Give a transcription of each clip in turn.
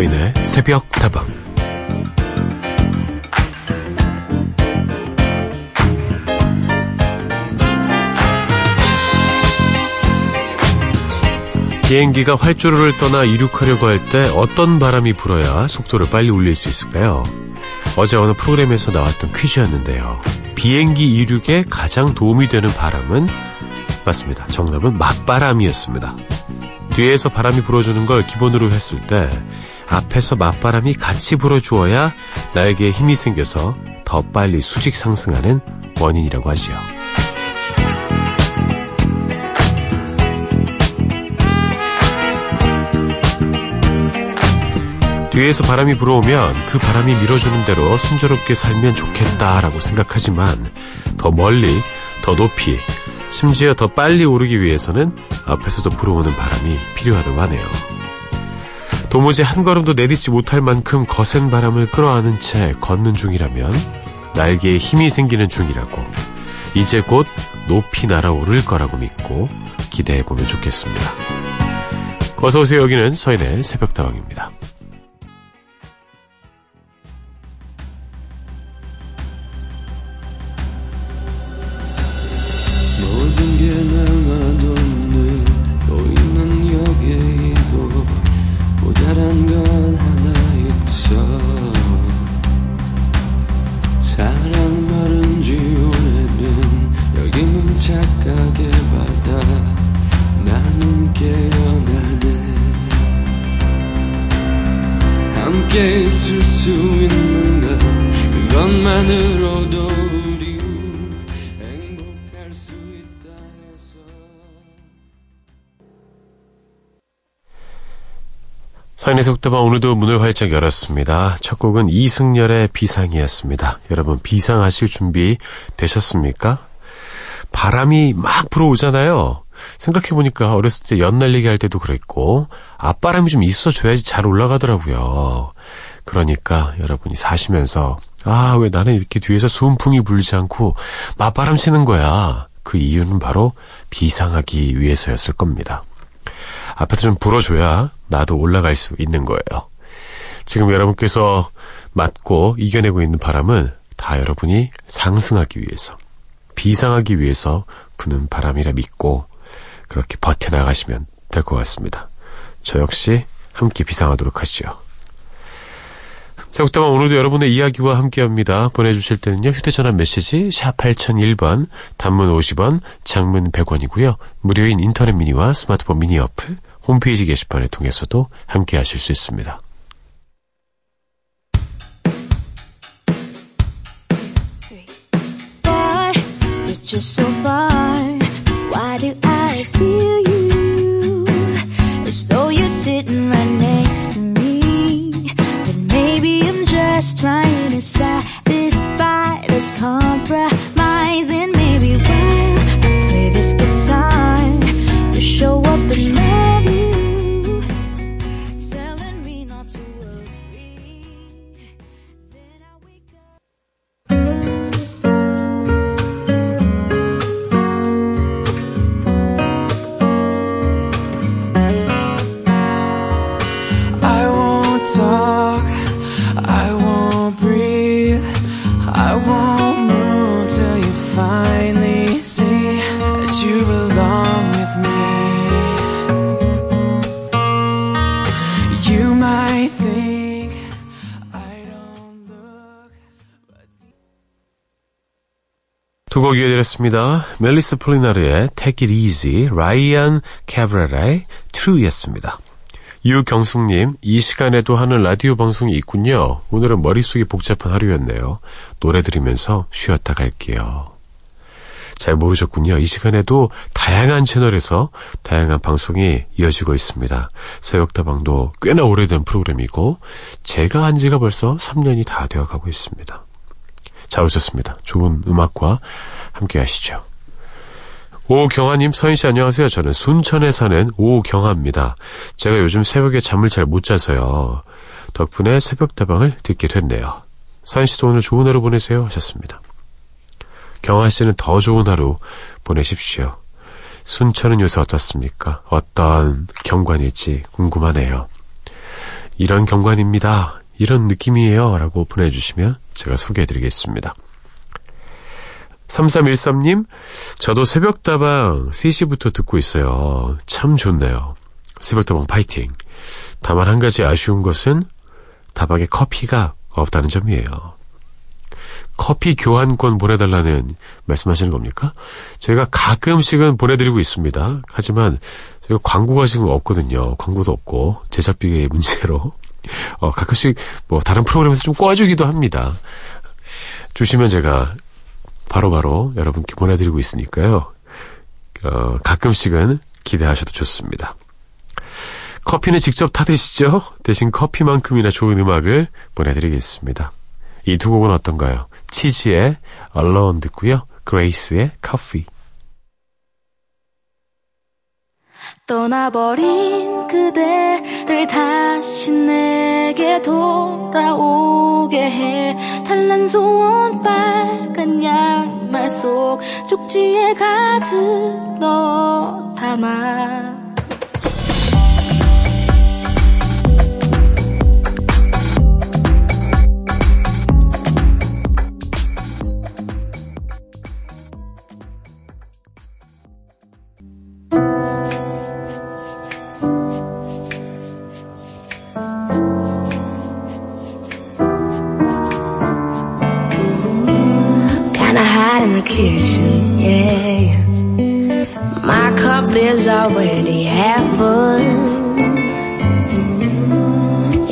서인의 새벽 다방 비행기가 활주로를 떠나 이륙하려고 할 때 어떤 바람이 불어야 속도를 빨리 올릴 수 있을까요? 어제 어느 프로그램에서 나왔던 퀴즈였는데요. 비행기 이륙에 가장 도움이 되는 바람은 맞습니다. 정답은 맞바람이었습니다. 뒤에서 바람이 불어주는 걸 기본으로 했을 때 앞에서 맞바람이 같이 불어주어야 나에게 힘이 생겨서 더 빨리 수직 상승하는 원인이라고 하지요. 뒤에서 바람이 불어오면 그 바람이 밀어주는 대로 순조롭게 살면 좋겠다라고 생각하지만 더 멀리, 더 높이, 심지어 더 빨리 오르기 위해서는 앞에서도 불어오는 바람이 필요하다고 하네요. 도무지 한 걸음도 내딛지 못할 만큼 거센 바람을 끌어안은 채 걷는 중이라면 날개에 힘이 생기는 중이라고 이제 곧 높이 날아오를 거라고 믿고 기대해보면 좋겠습니다. 어서오세요. 여기는 서인의 새벽다방입니다. 서인의 속도방 오늘도 문을 활짝 열었습니다. 첫 곡은 이승열의 비상이었습니다. 여러분 비상하실 준비 되셨습니까? 바람이 막 불어오잖아요. 생각해보니까 어렸을 때 연날리기 할 때도 그랬고 앞바람이 좀 있어줘야지 잘 올라가더라고요. 그러니까 여러분이 사시면서 아 왜 나는 이렇게 뒤에서 순풍이 불지 않고 맞바람 치는 거야. 그 이유는 바로 비상하기 위해서였을 겁니다. 앞에서 좀 불어줘야 나도 올라갈 수 있는 거예요. 지금 여러분께서 맞고 이겨내고 있는 바람은 다 여러분이 상승하기 위해서, 비상하기 위해서 부는 바람이라 믿고 그렇게 버텨나가시면 될 것 같습니다. 저 역시 함께 비상하도록 하시죠. 새국다방 오늘도 여러분의 이야기와 함께합니다. 보내주실 때는요. 휴대전화 메시지 샵 8001번, 단문 50원, 장문 100원이고요. 무료인 인터넷 미니와 스마트폰 미니 어플, 홈페이지 게시판을 통해서도 함께 하실 수 있습니다. 두 곡 이어드렸습니다. 멜리스 폴리나르의 Take It Easy, 라이안 캐브레라의 True였습니다. 유경숙님, 이 시간에도 하는 라디오 방송이 있군요. 오늘은 머릿속이 복잡한 하루였네요. 노래 들으면서 쉬었다 갈게요. 잘 모르셨군요. 이 시간에도 다양한 채널에서 다양한 방송이 이어지고 있습니다. 새벽다방도 꽤나 오래된 프로그램이고 제가 한 지가 벌써 3년이 다 되어가고 있습니다. 잘 오셨습니다. 좋은 음악과 함께 하시죠. 오경아님, 서인씨 안녕하세요. 저는 순천에 사는 오경아입니다. 제가 요즘 새벽에 잠을 잘 못 자서요. 덕분에 새벽다방을 듣게 됐네요. 서인씨도 오늘 좋은 하루 보내세요. 하셨습니다. 경아씨는 더 좋은 하루 보내십시오. 순천은 요새 어떻습니까? 어떤 경관일지 궁금하네요. 이런 경관입니다. 이런 느낌이에요. 라고 보내주시면 제가 소개해드리겠습니다. 3313님, 저도 새벽다방 3시부터 듣고 있어요. 참 좋네요. 새벽다방 파이팅. 다만 한 가지 아쉬운 것은 다방에 커피가 없다는 점이에요. 커피 교환권 보내달라는 말씀하시는 겁니까? 저희가 가끔씩은 보내드리고 있습니다. 하지만 저희가 광고가 지금 없거든요. 광고도 없고 제작비의 문제로 어, 가끔씩 뭐 다른 프로그램에서 좀 꿔주기도 합니다. 주시면 제가 바로바로 바로 여러분께 보내드리고 있으니까요. 어, 가끔씩은 기대하셔도 좋습니다. 커피는 직접 타드시죠? 대신 커피만큼이나 좋은 음악을 보내드리겠습니다. 이 두 곡은 어떤가요? 치즈의 Alone 듣고요. 그레이스의 Coffee. 떠나버린 그대를 다시 내게 돌아오게 해. 탈난 소원 빨간 양말 속 쪽지에 가득 넣어 담아 kitchen, yeah. My cup is already half full.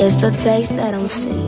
It's the taste that I'm feeling.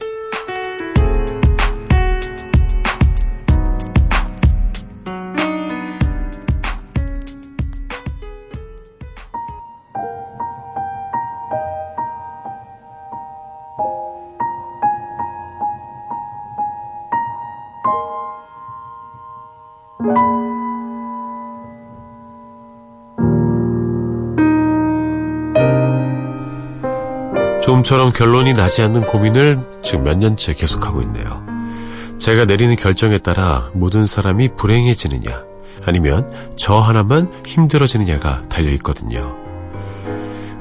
좀처럼 결론이 나지 않는 고민을 지금 몇 년째 계속하고 있네요. 제가 내리는 결정에 따라 모든 사람이 불행해지느냐, 아니면 저 하나만 힘들어지느냐가 달려있거든요.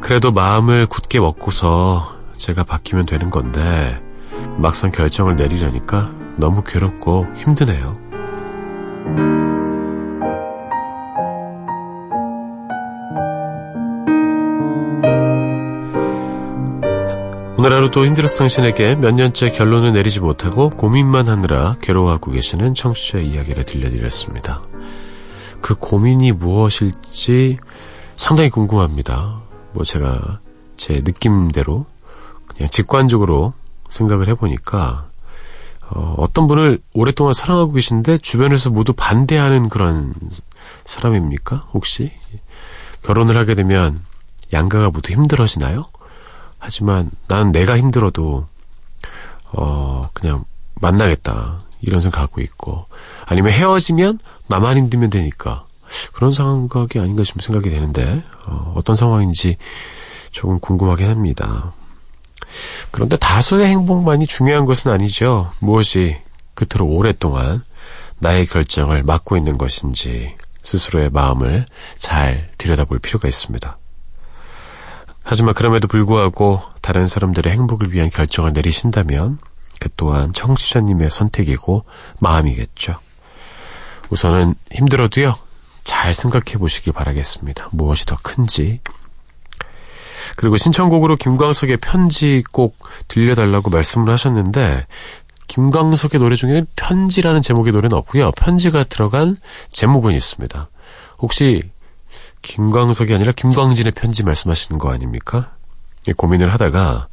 그래도 마음을 굳게 먹고서 제가 바뀌면 되는 건데, 막상 결정을 내리려니까 너무 괴롭고 힘드네요. 오늘 하루 도 힘들었어 당신에게 몇 년째 결론을 내리지 못하고 고민만 하느라 괴로워하고 계시는 청취자의 이야기를 들려드렸습니다. 그 고민이 무엇일지 상당히 궁금합니다. 뭐 제가 제 느낌대로 그냥 직관적으로 생각을 해보니까 어, 어떤 분을 오랫동안 사랑하고 계신데 주변에서 모두 반대하는 그런 사람입니까? 혹시 결혼을 하게 되면 양가가 모두 힘들어지나요? 하지만 난 내가 힘들어도 어 그냥 만나겠다 이런 생각 갖고 있고 아니면 헤어지면 나만 힘들면 되니까 그런 생각이 아닌가 싶은 생각이 되는데 어, 어떤 상황인지 조금 궁금하긴 합니다. 그런데 다수의 행복만이 중요한 것은 아니죠. 무엇이 그토록 오랫동안 나의 결정을 막고 있는 것인지 스스로의 마음을 잘 들여다볼 필요가 있습니다. 하지만 그럼에도 불구하고 다른 사람들의 행복을 위한 결정을 내리신다면 그 또한 청취자님의 선택이고 마음이겠죠. 우선은 힘들어도요, 잘 생각해 보시길 바라겠습니다. 무엇이 더 큰지. 그리고 신청곡으로 김광석의 편지 꼭 들려달라고 말씀을 하셨는데, 김광석의 노래 중에는 편지라는 제목의 노래는 없고요. 편지가 들어간 제목은 있습니다. 혹시 김광석이 아니라 김광진의 편지 말씀하시는 거 아닙니까? 고민을 하다가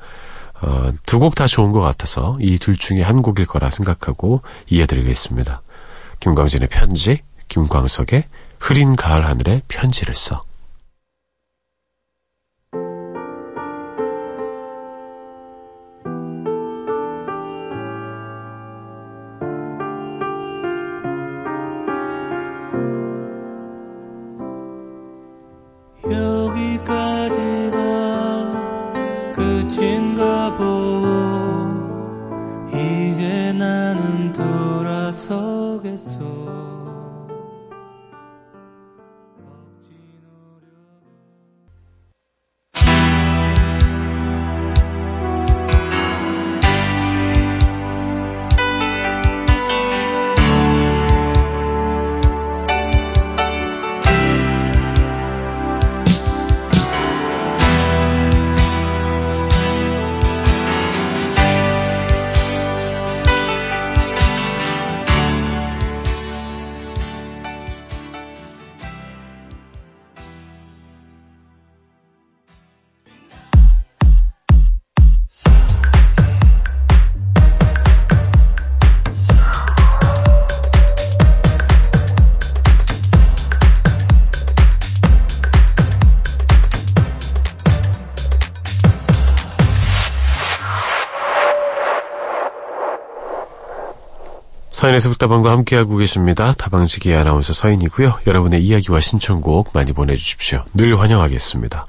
어, 두 곡 다 좋은 것 같아서 이 둘 중에 한 곡일 거라 생각하고 이해드리겠습니다. 김광진의 편지, 김광석의 흐린 가을 하늘에 편지를 써. 서인에서 북다방과 함께하고 계십니다. 다방지기 아나운서 서인이고요. 여러분의 이야기와 신청곡 많이 보내주십시오. 늘 환영하겠습니다.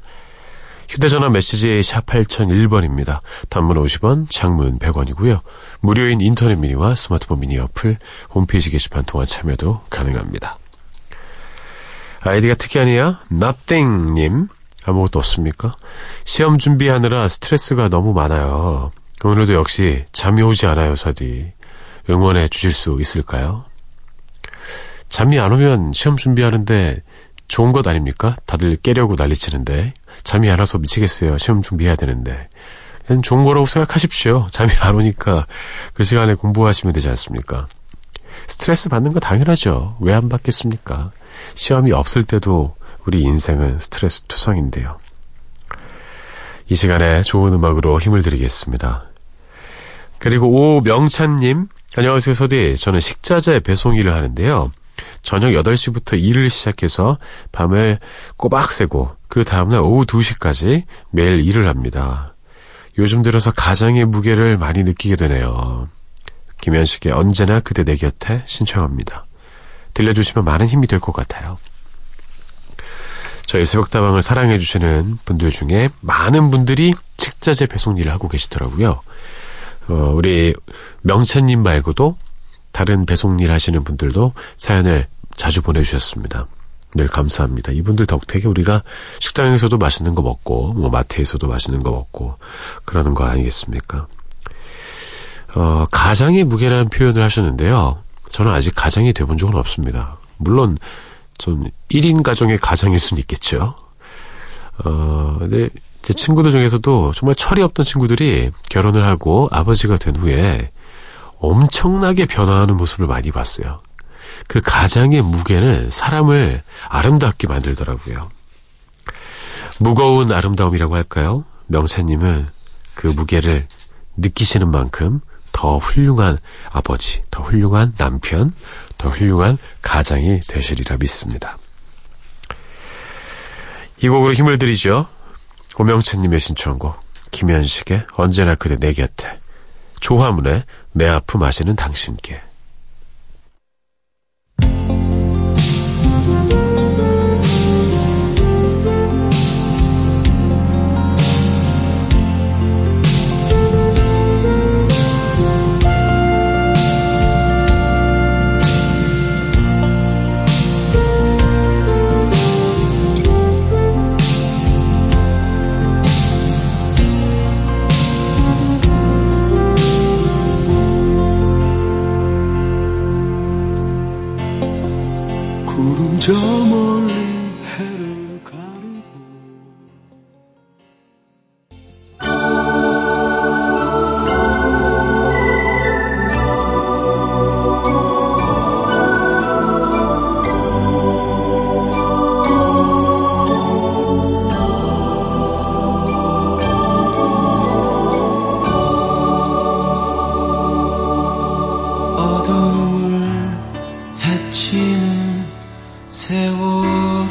휴대전화 메시지 샵 8001번입니다. 단문 50원, 장문 100원이고요. 무료인 인터넷 미니와 스마트폰 미니 어플, 홈페이지 게시판 통한 참여도 가능합니다. 아이디가 특이하네요. Nothing님. 아무것도 없습니까? 시험 준비하느라 스트레스가 너무 많아요. 오늘도 역시 잠이 오지 않아요, 사디. 응원해 주실 수 있을까요? 잠이 안 오면 시험 준비하는데 좋은 것 아닙니까? 다들 깨려고 난리치는데 잠이 안 와서 미치겠어요. 시험 준비해야 되는데 좋은 거라고 생각하십시오. 잠이 안 오니까 그 시간에 공부하시면 되지 않습니까? 스트레스 받는 거 당연하죠. 왜 안 받겠습니까? 시험이 없을 때도 우리 인생은 스트레스 투성인데요. 이 시간에 좋은 음악으로 힘을 드리겠습니다. 그리고 오명찬님, 안녕하세요, 서디. 저는 식자재 배송 일을 하는데요. 저녁 8시부터 일을 시작해서 밤을 꼬박 새고 그 다음날 오후 2시까지 매일 일을 합니다. 요즘 들어서 가장의 무게를 많이 느끼게 되네요. 김현식의 언제나 그대 내 곁에 신청합니다. 들려주시면 많은 힘이 될 것 같아요. 저희 새벽다방을 사랑해주시는 분들 중에 많은 분들이 식자재 배송 일을 하고 계시더라고요. 어, 우리 명찬님 말고도 다른 배송 일 하시는 분들도 사연을 자주 보내주셨습니다. 늘 감사합니다. 이분들 덕택에 우리가 식당에서도 맛있는 거 먹고, 뭐 마트에서도 맛있는 거 먹고, 그러는 거 아니겠습니까? 어, 가장의 무게라는 표현을 하셨는데요. 저는 아직 가장이 돼본 적은 없습니다. 물론, 전 1인 가정의 가장일 수는 있겠죠. 어, 근데 제 친구들 중에서도 정말 철이 없던 친구들이 결혼을 하고 아버지가 된 후에 엄청나게 변화하는 모습을 많이 봤어요. 그 가장의 무게는 사람을 아름답게 만들더라고요. 무거운 아름다움이라고 할까요? 명세님은 그 무게를 느끼시는 만큼 더 훌륭한 아버지, 더 훌륭한 남편, 더 훌륭한 가장이 되시리라 믿습니다. 이 곡으로 힘을 드리죠. 고명채님의 신청곡 김현식의 언제나 그대 내 곁에 조화문의 내 아픔 아시는 당신께 세월은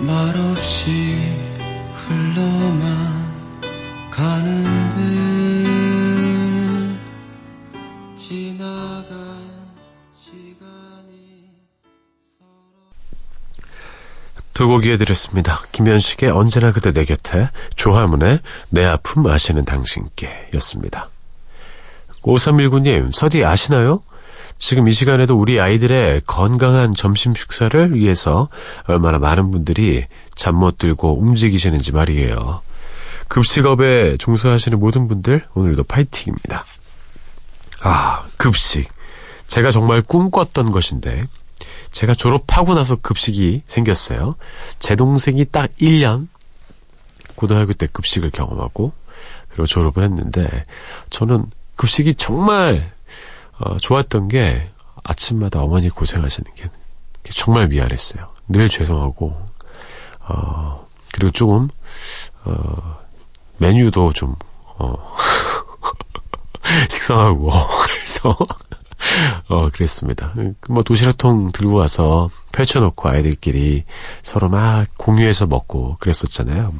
말없이 흘러만 가는데 지나간 시간이 두곡 이어드렸습니다. 김현식의 언제나 그대 내 곁에 조화문의 내 아픔 아시는 당신께 였습니다. 5319님, 서디 아시나요? 지금 이 시간에도 우리 아이들의 건강한 점심 식사를 위해서 얼마나 많은 분들이 잠 못 들고 움직이시는지 말이에요. 급식업에 종사하시는 모든 분들 오늘도 파이팅입니다. 아, 급식. 제가 정말 꿈꿨던 것인데 제가 졸업하고 나서 급식이 생겼어요. 제 동생이 딱 1년 고등학교 때 급식을 경험하고 그리고 졸업을 했는데 저는 급식이 정말 어, 좋았던 게 아침마다 어머니 고생하시는 게 정말 미안했어요. 늘 죄송하고 어, 그리고 조금 어, 메뉴도 좀 어, 식상하고 그래서 어 그랬습니다. 뭐 도시락통 들고 와서 펼쳐놓고 아이들끼리 서로 막 공유해서 먹고 그랬었잖아요.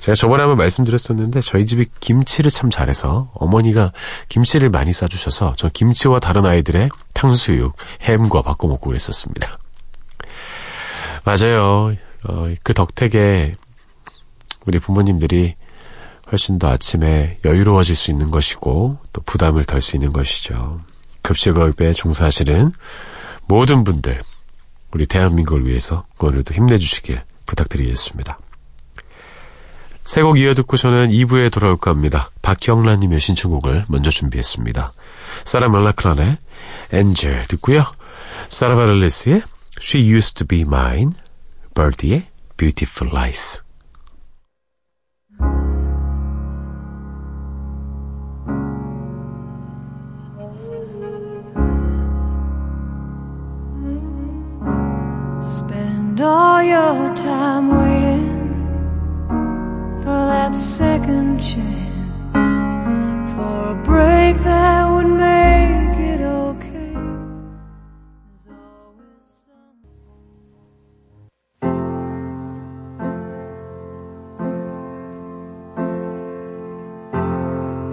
제가 저번에 한번 말씀드렸었는데 저희 집이 김치를 참 잘해서 어머니가 김치를 많이 싸주셔서 전 김치와 다른 아이들의 탕수육, 햄과 바꿔 먹고 그랬었습니다. 맞아요. 어, 그 덕택에 우리 부모님들이 훨씬 더 아침에 여유로워질 수 있는 것이고 또 부담을 덜 수 있는 것이죠. 급식업에 종사하시는 모든 분들 우리 대한민국을 위해서 오늘도 힘내주시길 부탁드리겠습니다. 세 곡 이어 듣고 저는 2부에 돌아올까 합니다. 박경란님의 신청곡을 먼저 준비했습니다. 사라 멜라크란의 엔젤 듣고요. 사라 바를레스의 She Used to Be Mine, 버디의 Beautiful Lies. For that second chance, for a break that would make it okay.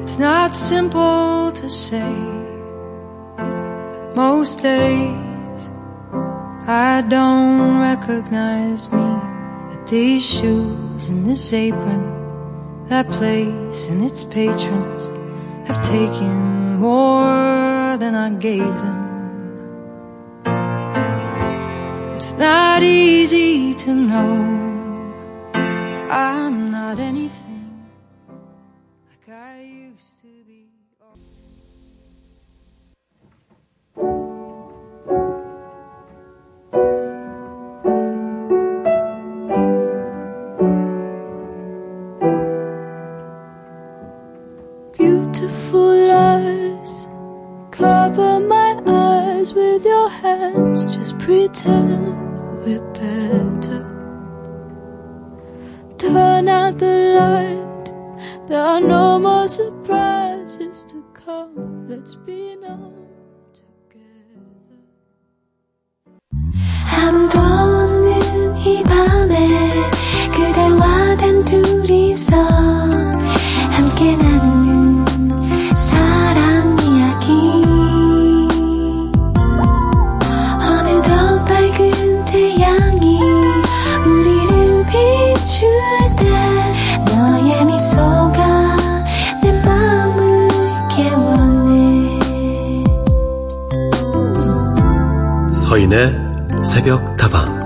It's not simple to say, most days I don't recognize me. That these shoes and this apron, that place and its patrons have taken more than I gave them. It's not easy to know I'm not anything 새벽 다방.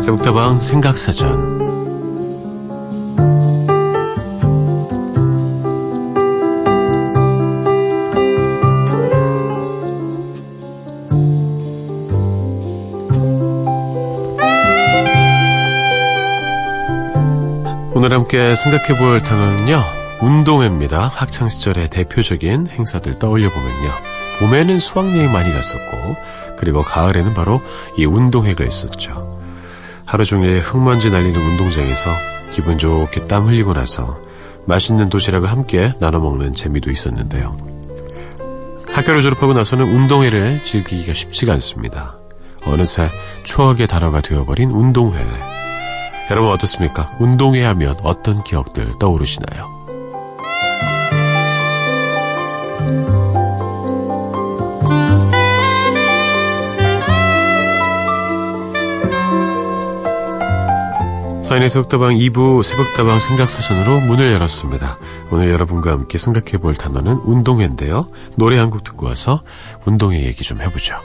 새벽 다방 생각사전 함께 생각해 볼 단어는요. 운동회입니다. 학창 시절의 대표적인 행사들 떠올려 보면요. 봄에는 수학여행 많이 갔었고 그리고 가을에는 바로 이 운동회가 있었죠. 하루 종일 흙먼지 날리는 운동장에서 기분 좋게 땀 흘리고 나서 맛있는 도시락을 함께 나눠 먹는 재미도 있었는데요. 학교를 졸업하고 나서는 운동회를 즐기기가 쉽지가 않습니다. 어느새 추억의 단어가 되어버린 운동회. 여러분 어떻습니까? 운동회 하면 어떤 기억들 떠오르시나요? 서인의 속다방 2부 새벽다방 생각사전으로 문을 열었습니다. 오늘 여러분과 함께 생각해 볼 단어는 운동회인데요. 노래 한 곡 듣고 와서 운동회 얘기 좀 해보죠.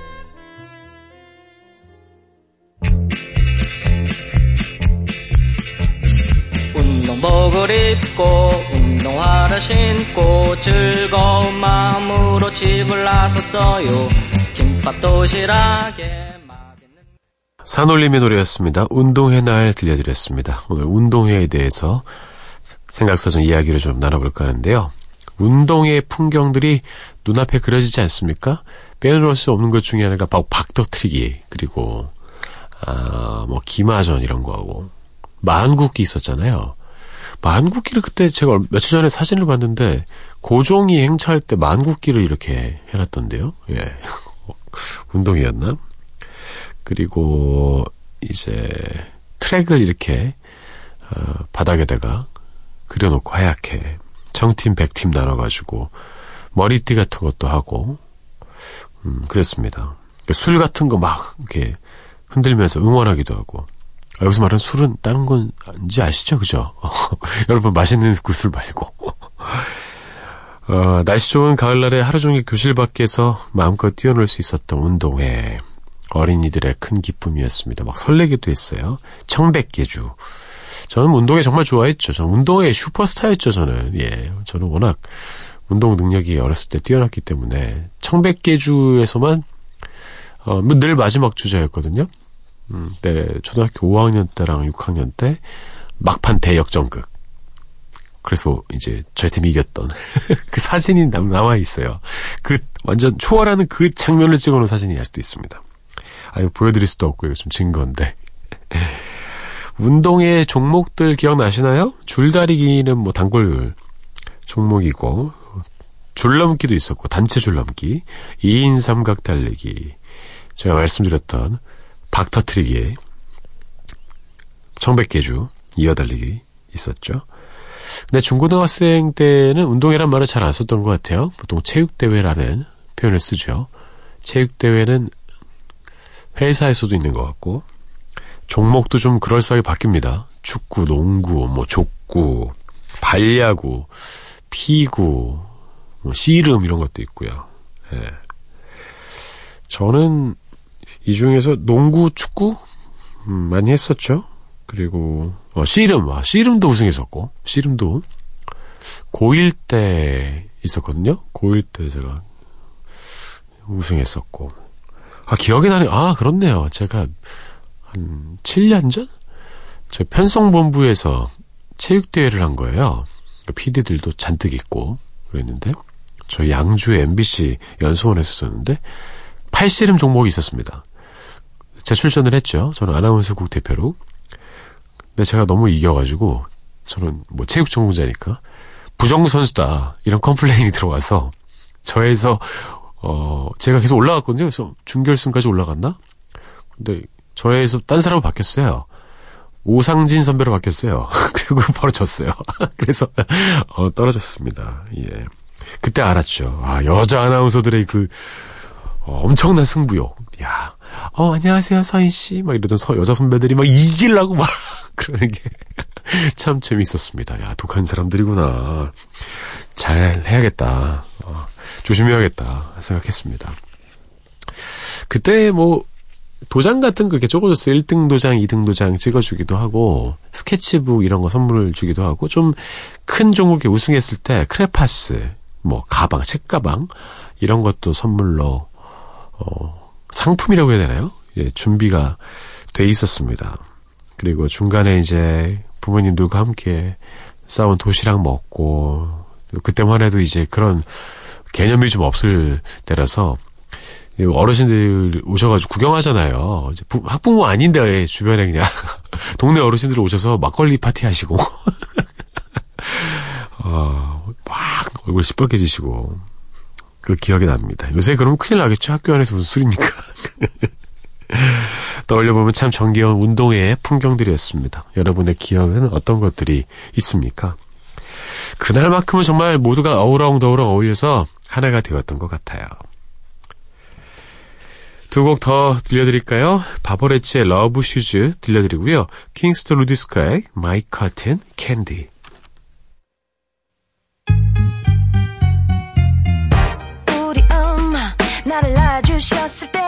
입고 운동화를 신고 즐거운 마음으로 집을 나섰어요 김밥 도시락에 산올림의 노래였습니다. 운동회 날 들려드렸습니다. 오늘 운동회에 대해서 생각사전 이야기를 좀 나눠볼까 하는데요. 운동회 풍경들이 눈앞에 그려지지 않습니까? 빼놓을 수 없는 것 중에 하나가 바로 박터트리기 그리고 아, 뭐 기마전 이런 거하고 만국기 있었잖아요. 만국기를 그때 제가 얼- 며칠 전에 사진을 봤는데 고종이 행차할 때 만국기를 이렇게 해놨던데요. 예, 운동이었나? 그리고 이제 트랙을 이렇게 어, 바닥에다가 그려놓고 하얗게 청팀 백팀 나눠가지고 머리띠 같은 것도 하고 음, 그랬습니다. 술 같은 거 막 이렇게 흔들면서 응원하기도 하고 아, 여기서 말하는 술은 다른 건지 아시죠? 그죠? 여러분 맛있는 그 술 말고 어, 날씨 좋은 가을날에 하루 종일 교실 밖에서 마음껏 뛰어놀 수 있었던 운동회 어린이들의 큰 기쁨이었습니다. 막 설레기도 했어요. 청백계주. 저는 운동회 정말 좋아했죠. 저는 운동회 슈퍼스타였죠, 저는. 예. 저는 워낙 운동 능력이 어렸을 때 뛰어났기 때문에 청백계주에서만 어, 뭐늘 마지막 주자였거든요. 음, 때 초등학교 5학년 때랑 6학년 때 막판 대역전극. 그래서 이제 저희 팀이 이겼던 그 사진이 남, 남아 있어요. 그 완전 초월하는 그 장면을 찍어놓은 사진이 아직도 있습니다. 아유 보여드릴 수도 없고 이거 좀 증거인데. 운동의 종목들 기억나시나요? 줄다리기는 뭐 단골 종목이고 줄넘기도 있었고 단체 줄넘기, 2인 삼각 달리기, 제가 말씀드렸던 박터트리기, 청백계주, 이어달리기 있었죠. 근데 중고등학생 때는 운동회란 말을 잘 안 썼던 것 같아요. 보통 체육대회라는 표현을 쓰죠. 체육대회는 회사에서도 있는 것 같고, 종목도 좀 그럴싸하게 바뀝니다. 축구, 농구, 뭐 족구, 발야구, 피구, 뭐 씨름 이런 것도 있고요. 예. 저는 이 중에서 농구, 축구 음, 많이 했었죠. 그리고 어, 씨름, 아, 씨름도 우승했었고 씨름도 고1 때 있었거든요. 고1 때 제가 우승했었고 아 기억이 나네. 아 그렇네요. 제가 한 7년 전? 저 편성본부에서 체육대회를 한 거예요. PD들도 잔뜩 있고 그랬는데 저 양주 MBC 연수원에서 썼는데 팔씨름 종목이 있었습니다. 제가 출전을 했죠. 저는 아나운서국 대표로. 근데 제가 너무 이겨가지고 저는 뭐 체육 전공자니까 부정 선수다 이런 complain이 들어와서 저에서 어 제가 계속 올라갔거든요. 그래서 준결승까지 올라갔나? 근데 저에서 딴 사람으로 바뀌었어요. 오상진 선배로 바뀌었어요. 그리고 바로 졌어요. 그래서 어, 떨어졌습니다. 예. 그때 알았죠. 아 여자 아나운서들의 그 어, 엄청난 승부욕. 야, 어 안녕하세요 서인 씨. 막 이러던 서, 여자 선배들이 막 이기려고 막 그러는 게 참 재밌었습니다. 야 독한 사람들이구나. 잘 해야겠다. 어, 조심해야겠다 생각했습니다. 그때 뭐 도장 같은 거 이렇게 적어줬어요. 1등 도장, 2등 도장 찍어주기도 하고, 스케치북 이런 거 선물을 주기도 하고, 좀 큰 종목에 우승했을 때 크레파스, 뭐, 가방, 책가방, 이런 것도 선물로, 어, 상품이라고 해야 되나요? 예, 준비가 돼 있었습니다. 그리고 중간에 이제 부모님들과 함께 싸운 도시락 먹고, 그때만 해도 이제 그런 개념이 좀 없을 때라서, 어르신들 오셔가지고 구경하잖아요. 학부모 아닌데 주변에 그냥 동네 어르신들 오셔서 막걸리 파티 하시고 어, 막 얼굴 시뻘개지시고 그 기억이 납니다. 요새 그러면 큰일 나겠죠. 학교 안에서 무슨 술입니까? 떠올려보면 참 정겨운 운동회의 풍경들이었습니다. 여러분의 기억에는 어떤 것들이 있습니까? 그날만큼은 정말 모두가 어우렁더우렁 어울려서 하나가 되었던 것 같아요. 두 곡 더 들려드릴까요? 바버렛츠의 Love Shoes 들려드리고요. 킹스턴 루디스카의 My Cotton Candy. 주셨을 때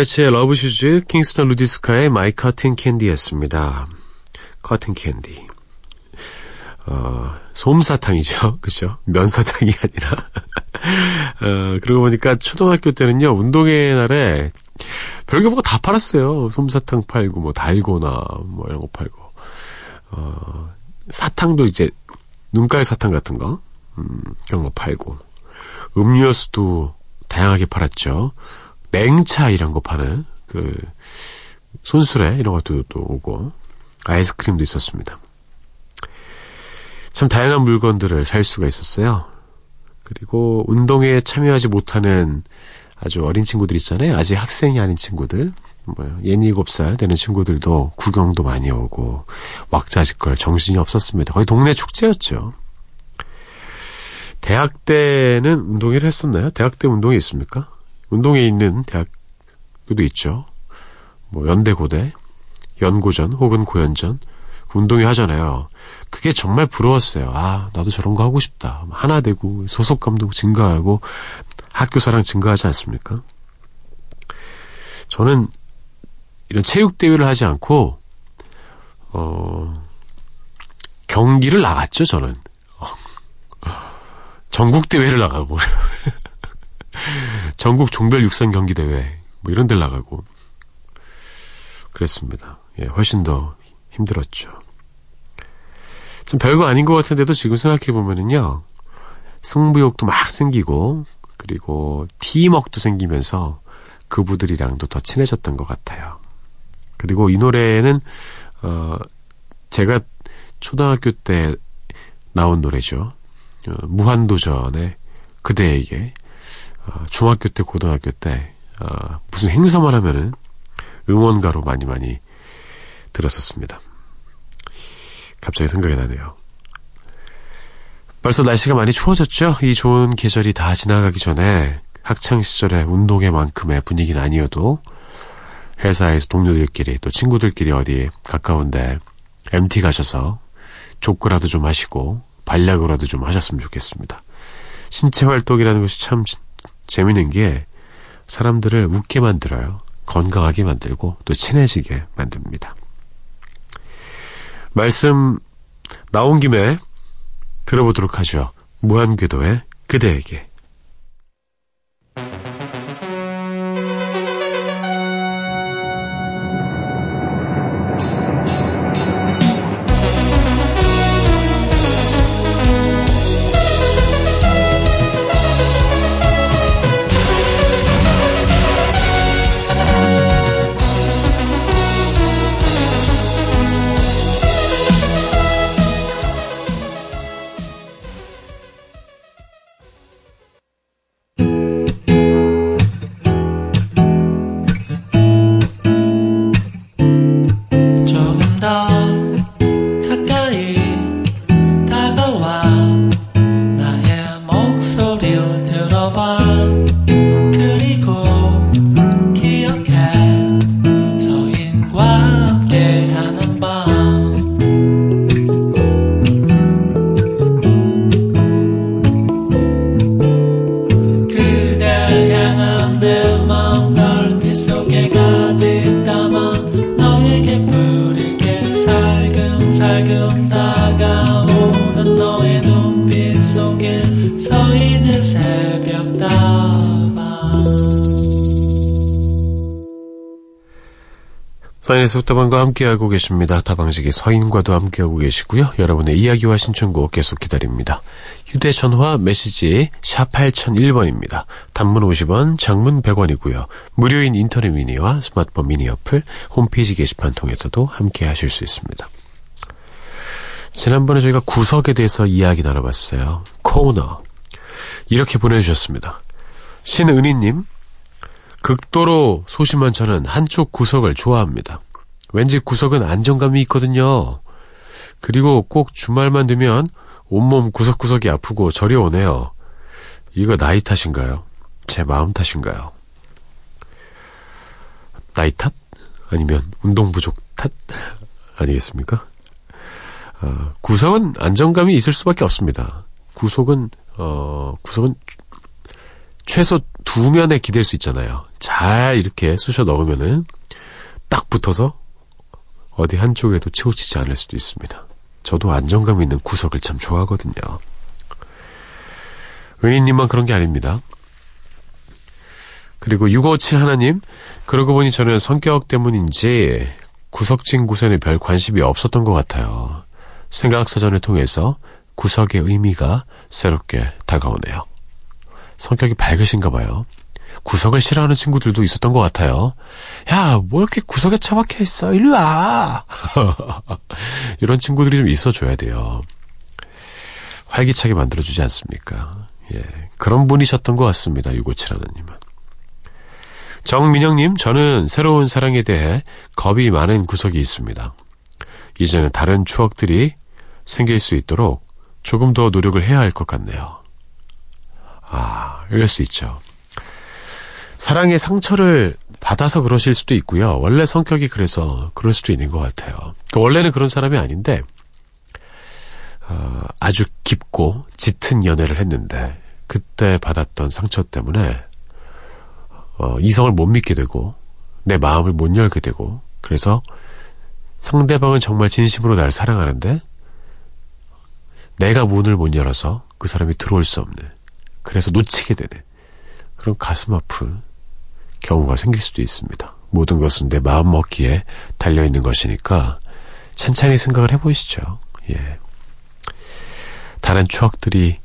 바버렛츠의 Love Shoes, 킹스턴 루디스카의 My Cotton Candy였습니다. Cotton candy. 어, 솜사탕이죠. 그죠? 면사탕이 아니라. 어, 그러고 보니까 초등학교 때는요, 운동회 날에 별게 뭐가 다 팔았어요. 솜사탕 팔고, 뭐, 달고나, 뭐, 이런 거 팔고. 어, 사탕도 이제, 눈깔 사탕 같은 거, 음, 그런 거 팔고. 음료수도 다양하게 팔았죠. 냉차 이런 거 파는, 그, 손수레 이런 것도 또 오고, 아이스크림도 있었습니다. 참 다양한 물건들을 살 수가 있었어요. 그리고 운동에 참여하지 못하는 아주 어린 친구들 있잖아요. 아직 학생이 아닌 친구들. 뭐, 예니 일곱 살 되는 친구들도 구경도 많이 오고, 왁자지껄 정신이 없었습니다. 거의 동네 축제였죠. 대학 때는 운동회를 했었나요? 대학 때 운동회 있습니까? 운동회 있는 대학교도 있죠. 뭐, 연대, 고대, 연고전 혹은 고연전. 운동회 하잖아요. 그게 정말 부러웠어요. 아, 나도 저런 거 하고 싶다. 하나 되고, 소속감도 증가하고, 학교 사랑 증가하지 않습니까? 저는 이런 체육 대회를 하지 않고, 어, 경기를 나갔죠, 저는. 어, 전국 대회를 나가고, 전국 종별 육상 경기 대회, 뭐 이런 데를 나가고, 그랬습니다. 예, 훨씬 더 힘들었죠. 좀 별거 아닌 것 같은데도 지금 생각해 보면은요, 승부욕도 막 생기고, 그리고 팀웍도 생기면서 그부들이랑도 더 친해졌던 것 같아요. 그리고 이 노래는, 어, 제가 초등학교 때 나온 노래죠. 어, 무한도전의 그대에게, 어, 중학교 때, 고등학교 때, 어, 무슨 행사만 하면은 응원가로 많이 많이 들었었습니다. 갑자기 생각이 나네요. 벌써 날씨가 많이 추워졌죠? 이 좋은 계절이 다 지나가기 전에 학창 시절의 운동회만큼의 분위기는 아니어도 회사에서 동료들끼리 또 친구들끼리 어디 가까운데 MT 가셔서 족구라도 좀 하시고 반략으로라도 좀 하셨으면 좋겠습니다. 신체 활동이라는 것이 참 재밌는 게 사람들을 웃게 만들어요. 건강하게 만들고 또 친해지게 만듭니다. 말씀 나온 김에 들어보도록 하죠. 무한궤도의 그대에게. 사인에서 다방과 함께하고 계십니다. 다방식의 서인과도 함께하고 계시고요. 여러분의 이야기와 신청곡 계속 기다립니다. 휴대전화 메시지 샵 8001번입니다. 단문 50원, 장문 100원이고요. 무료인 인터넷 미니와 스마트폰 미니 어플, 홈페이지 게시판 통해서도 함께 하실 수 있습니다. 지난번에 저희가 구석에 대해서 이야기 나눠봤어요. 코너. 이렇게 보내주셨습니다. 신은희님, 극도로 소심한 저는 한쪽 구석을 좋아합니다. 왠지 구석은 안정감이 있거든요. 그리고 꼭 주말만 되면 온몸 구석구석이 아프고 저려오네요. 이거 나이 탓인가요? 제 마음 탓인가요? 나이 탓? 아니면 운동 부족 탓? 아니겠습니까? 어, 구석은 안정감이 있을 수밖에 없습니다. 구석은 어, 구석은 최소 두 면에 기댈 수 있잖아요. 잘 이렇게 쑤셔 넣으면은 딱 붙어서 어디 한쪽에도 치우치지 않을 수도 있습니다. 저도 안정감 있는 구석을 참 좋아하거든요. 은희님만 그런 게 아닙니다. 그리고 657 하나님, 그러고 보니 저는 성격 때문인지 구석진 곳에는 별 관심이 없었던 것 같아요. 생각사전을 통해서 구석의 의미가 새롭게 다가오네요. 성격이 밝으신가 봐요. 구석을 싫어하는 친구들도 있었던 것 같아요. 야, 뭐 이렇게 구석에 처박혀 있어? 일로 와! 이런 친구들이 좀 있어줘야 돼요. 활기차게 만들어주지 않습니까? 예. 그런 분이셨던 것 같습니다. 657하나님은. 정민영님, 저는 새로운 사랑에 대해 겁이 많은 구석이 있습니다. 이제는 다른 추억들이 생길 수 있도록 조금 더 노력을 해야 할 것 같네요. 아, 이럴 수 있죠. 사랑의 상처를 받아서 그러실 수도 있고요. 원래 성격이 그래서 그럴 수도 있는 것 같아요. 그러니까 원래는 그런 사람이 아닌데, 어, 아주 깊고 짙은 연애를 했는데, 그때 받았던 상처 때문에, 어, 이성을 못 믿게 되고, 내 마음을 못 열게 되고, 그래서 상대방은 정말 진심으로 나를 사랑하는데, 내가 문을 못 열어서 그 사람이 들어올 수 없는, 그래서 놓치게 되는, 그런 가슴 아픈 경우가 생길 수도 있습니다. 모든 것은 내 마음 먹기에 달려 있는 것이니까 찬찬히 생각을 해보시죠. 예. 다른 추억들이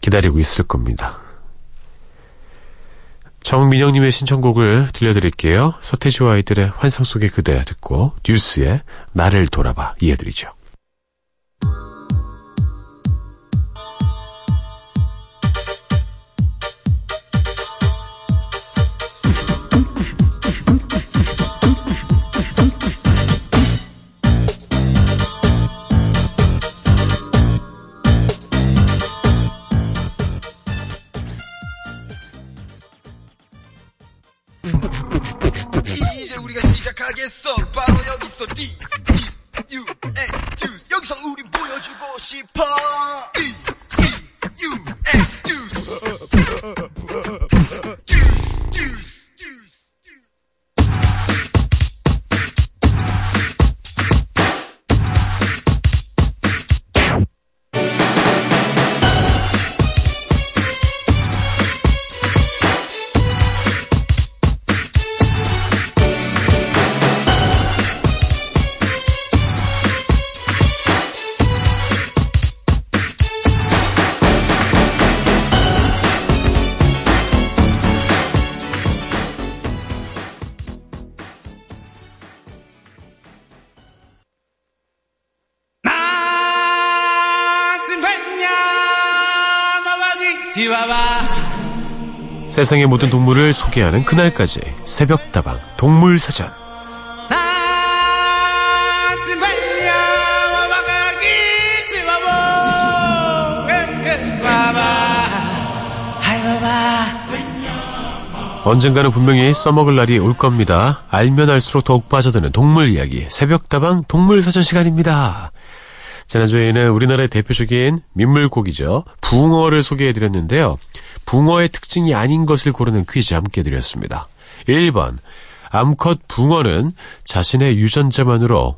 기다리고 있을 겁니다. 정민영님의 신청곡을 들려드릴게요. 서태지와 아이들의 환상 속의 그대 듣고 뉴스의 나를 돌아봐 이어드리죠. 세상의 모든 동물을 소개하는 그날까지 새벽다방 동물사전 언젠가는 분명히 써먹을 날이 올 겁니다. 알면 알수록 더욱 빠져드는 동물 이야기 새벽다방 동물사전 시간입니다. 지난주에는 우리나라의 대표적인 민물고기죠. 붕어를 소개해드렸는데요. 붕어의 특징이 아닌 것을 고르는 퀴즈 함께 드렸습니다. 1번 암컷 붕어는 자신의 유전자만으로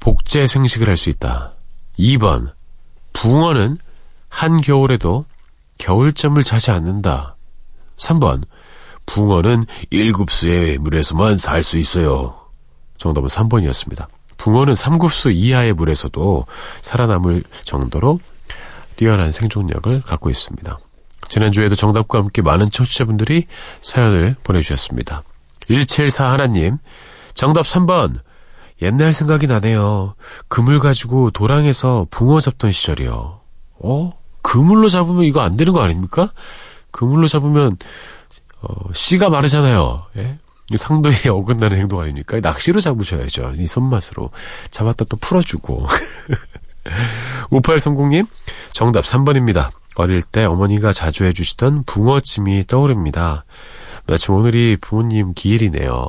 복제 생식을 할 수 있다. 2번 붕어는 한겨울에도 겨울잠을 자지 않는다. 3번 붕어는 일급수의 물에서만 살 수 있어요. 정답은 3번이었습니다. 붕어는 삼급수 이하의 물에서도 살아남을 정도로 뛰어난 생존력을 갖고 있습니다. 지난주에도 정답과 함께 많은 청취자분들이 사연을 보내주셨습니다. 174 하나님, 정답 3번. 옛날 생각이 나네요. 그물 가지고 도랑에서 붕어 잡던 시절이요. 어? 그물로 잡으면 이거 안 되는 거 아닙니까? 그물로 잡으면, 어, 씨가 마르잖아요. 예? 이 상도에 어긋나는 행동 아닙니까? 낚시로 잡으셔야죠. 이 손맛으로. 잡았다 또 풀어주고. 5830님, 정답 3번입니다. 어릴 때 어머니가 자주 해주시던 붕어찜이 떠오릅니다. 마침 오늘이 부모님 기일이네요.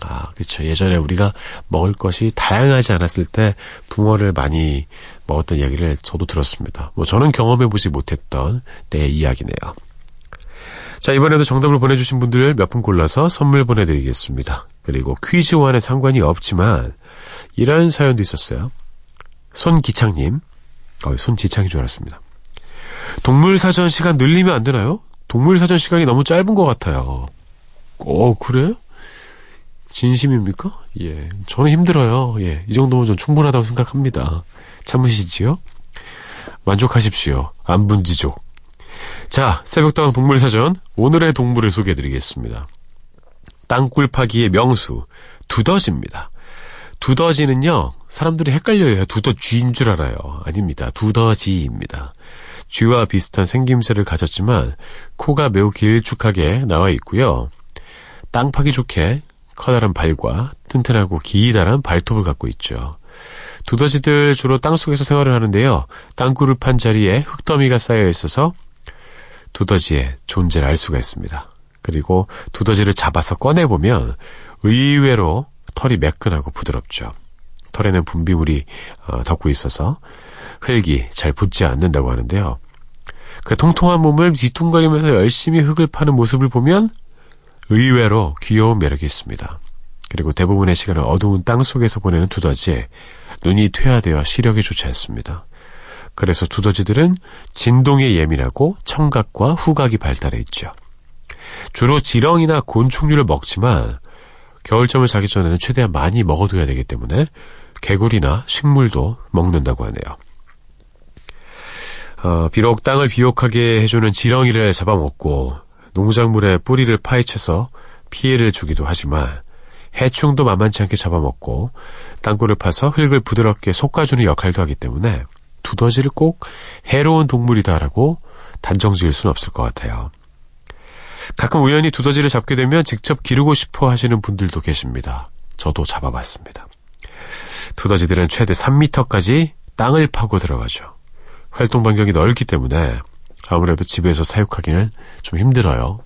아, 그쵸. 예전에 우리가 먹을 것이 다양하지 않았을 때 붕어를 많이 먹었던 이야기를 저도 들었습니다. 뭐 저는 경험해보지 못했던 때의 이야기네요. 자, 이번에도 정답을 보내주신 분들 몇 분 골라서 선물 보내드리겠습니다. 그리고 퀴즈와는 상관이 없지만 이런 사연도 있었어요. 손기창님, 어, 손지창인 줄 알았습니다. 동물 사전 시간 늘리면 안 되나요? 동물 사전 시간이 너무 짧은 것 같아요. 어, 그래요? 진심입니까? 예. 저는 힘들어요. 예. 이 정도면 좀 충분하다고 생각합니다. 참으시지요? 만족하십시오. 안분지족. 자, 새벽다운 동물사전. 오늘의 동물을 소개해드리겠습니다. 땅굴 파기의 명수, 두더지입니다. 두더지는요, 사람들이 헷갈려요. 두더쥐인 줄 알아요. 아닙니다. 두더지입니다. 쥐와 비슷한 생김새를 가졌지만 코가 매우 길쭉하게 나와 있고요. 땅 파기 좋게 커다란 발과 튼튼하고 기다란 발톱을 갖고 있죠. 두더지들 주로 땅속에서 생활을 하는데요. 땅굴을 판 자리에 흙더미가 쌓여 있어서 두더지의 존재를 알 수가 있습니다. 그리고 두더지를 잡아서 꺼내보면 의외로 털이 매끈하고 부드럽죠. 털에는 분비물이 어, 덮고 있어서 흙이 잘 붙지 않는다고 하는데요. 그 통통한 몸을 뒤뚱거리면서 열심히 흙을 파는 모습을 보면 의외로 귀여운 매력이 있습니다. 그리고 대부분의 시간을 어두운 땅 속에서 보내는 두더지에 눈이 퇴화되어 시력이 좋지 않습니다. 그래서 두더지들은 진동에 예민하고 청각과 후각이 발달해 있죠. 주로 지렁이나 곤충류를 먹지만 겨울잠을 자기 전에는 최대한 많이 먹어둬야 되기 때문에 개구리나 식물도 먹는다고 하네요. 어, 비록 땅을 비옥하게 해주는 지렁이를 잡아먹고 농작물의 뿌리를 파헤쳐서 피해를 주기도 하지만 해충도 만만치 않게 잡아먹고 땅굴을 파서 흙을 부드럽게 솎아주는 역할도 하기 때문에 두더지를 꼭 해로운 동물이다라고 단정 지을 수는 없을 것 같아요. 가끔 우연히 두더지를 잡게 되면 직접 기르고 싶어 하시는 분들도 계십니다. 저도 잡아봤습니다. 두더지들은 최대 3m까지 땅을 파고 들어가죠. 활동 반경이 넓기 때문에 아무래도 집에서 사육하기는 좀 힘들어요.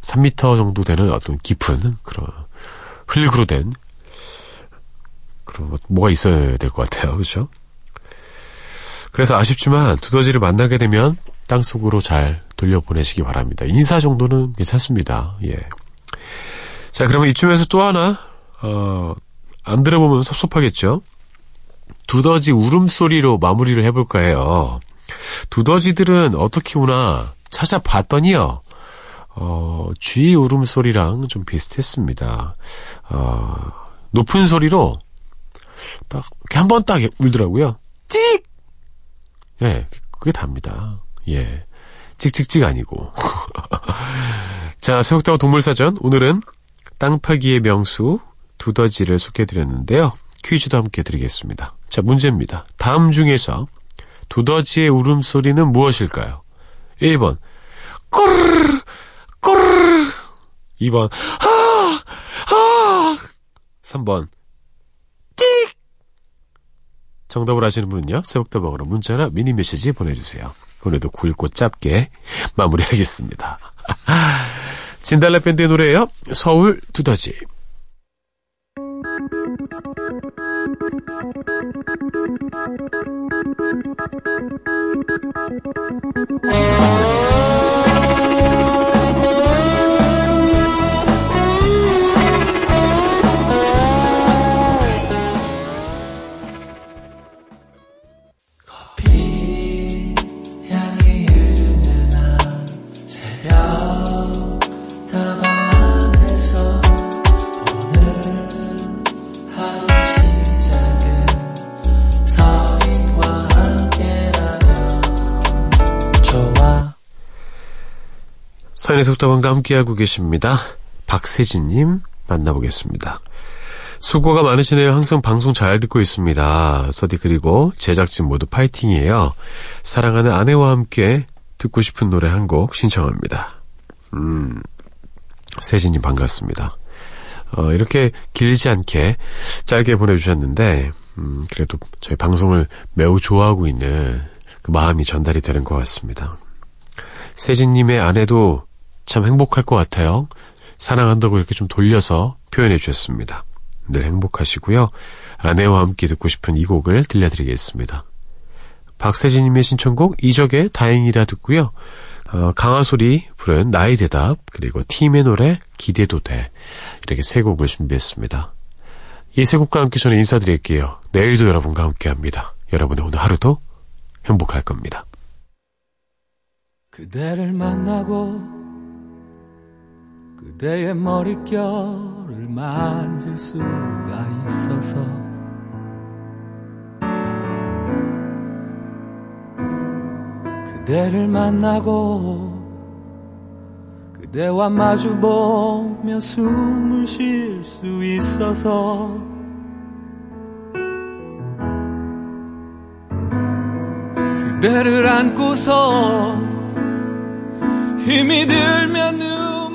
3m 정도 되는 어떤 깊은 그런 흙으로 된 그런 뭐가 있어야 될 것 같아요. 그렇죠? 그래서 아쉽지만 두더지를 만나게 되면 땅 속으로 잘 돌려보내시기 바랍니다. 인사 정도는 괜찮습니다. 예. 자, 그러면 이쯤에서 또 하나 어, 안 들어보면 섭섭하겠죠? 두더지 울음소리로 마무리를 해볼까 해요. 두더지들은 어떻게 우나 찾아봤더니요. 어, 쥐 울음소리랑 좀 비슷했습니다. 어, 높은 소리로 딱, 한번 딱 울더라고요. 찍! 예, 그게 답니다. 예. 찍찍찍 아니고. 자, 새벽다고 동물사전. 오늘은 땅파기의 명수, 두더지를 소개해드렸는데요. 퀴즈도 함께 드리겠습니다. 자, 문제입니다. 다음 중에서 두더지의 울음소리는 무엇일까요? 1번, 꼬르르, 꼬르르. 2번, 하, 하. 3번, 띡. 정답을 아시는 분은요, 새벽다방으로 문자나 미니 메시지 보내주세요. 오늘도 굵고 짧게 마무리하겠습니다. 진달래 밴드의 노래예요. 서울 두더지. 향이 사연의 속담원과 함께하고 계십니다. 박세진님 만나보겠습니다. 수고가 많으시네요. 항상 방송 잘 듣고 있습니다. 서디 그리고 제작진 모두 파이팅이에요. 사랑하는 아내와 함께 듣고 싶은 노래 한 곡 신청합니다. 음, 세진님 반갑습니다. 어, 이렇게 길지 않게 짧게 보내주셨는데, 음, 그래도 저희 방송을 매우 좋아하고 있는 그 마음이 전달이 되는 것 같습니다. 세진님의 아내도 참 행복할 것 같아요. 사랑한다고 이렇게 좀 돌려서 표현해 주셨습니다. 늘 행복하시고요. 아내와 함께 듣고 싶은 이 곡을 들려드리겠습니다. 박세진님의 신청곡 이적의 다행이다 듣고요. 어, 강하솔이 부른 나의 대답 그리고 팀의 노래 기대도 돼 이렇게 세 곡을 준비했습니다. 이 세 곡과 함께 저는 인사드릴게요. 내일도 여러분과 함께합니다. 여러분의 오늘 하루도 행복할 겁니다. 그대를 만나고 그대의 머릿결을 만질 수가 있어서. 그대를 만나고 그대와 마주보며 숨을 쉴 수 있어서. 그대를 안고서 힘이 들면 눈